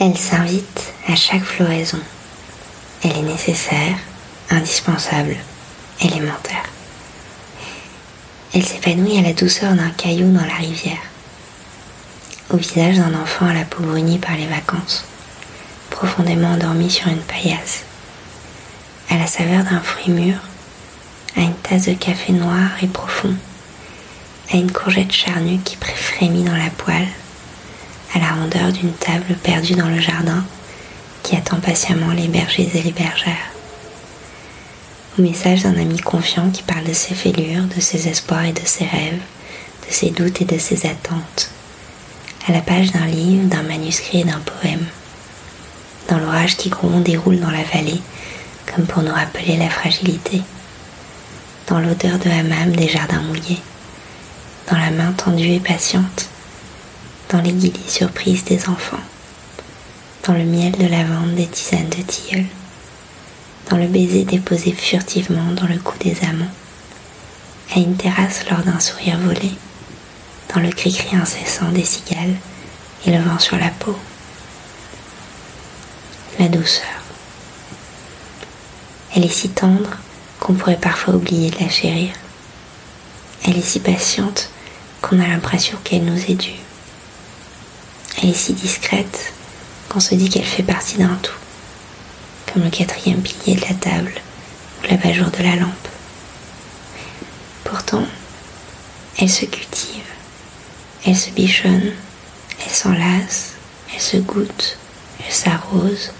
Elle s'invite à chaque floraison. Elle est nécessaire, indispensable, élémentaire. Elle s'épanouit à la douceur d'un caillou dans la rivière, au visage d'un enfant à la peau par les vacances, profondément endormi sur une paillasse, à la saveur d'un fruit mûr, à une tasse de café noir et profond, à une courgette charnue qui frémit dans la poêle, à la rondeur d'une table perdue dans le jardin qui attend patiemment les bergers et les bergères. Au message d'un ami confiant qui parle de ses fêlures, de ses espoirs et de ses rêves, de ses doutes et de ses attentes. À la page d'un livre, d'un manuscrit et d'un poème. Dans l'orage qui gronde et roule dans la vallée, comme pour nous rappeler la fragilité. Dans l'odeur de hammam des jardins mouillés. Dans la main tendue et patiente. Dans les guillis surprises des enfants dans le miel de lavande des tisanes de tilleul, dans le baiser déposé furtivement dans le cou des amants, à une terrasse lors d'un sourire volé, dans le cri-cri incessant des cigales et le vent sur la peau. La douceur. Elle est si tendre qu'on pourrait parfois oublier de la chérir. Elle est si patiente qu'on a l'impression qu'elle nous est due. Elle est si discrète qu'on se dit qu'elle fait partie d'un tout, comme le quatrième pilier de la table ou l'abat-jour de la lampe. Pourtant, elle se cultive, elle se bichonne, elle s'enlace, elle se goûte, elle s'arrose,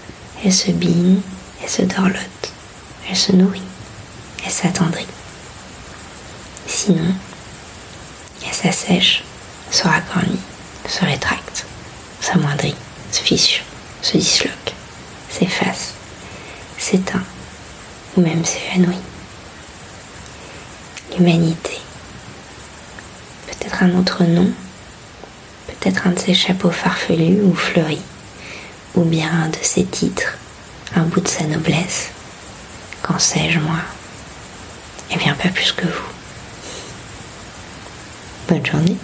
elle se bigne, elle se dorlote, elle se nourrit, elle s'attendrit. Sinon, elle s'assèche, se racornit, se rétracte, s'amoindrit se fissure, se disloque, s'efface, s'éteint ou même s'évanouit. L'humanité. Peut-être un autre nom, peut-être un de ses chapeaux farfelus ou fleuris, ou bien un de ses titres, un bout de sa noblesse. Qu'en sais-je moi? Eh bien pas plus que vous. Bonne journée.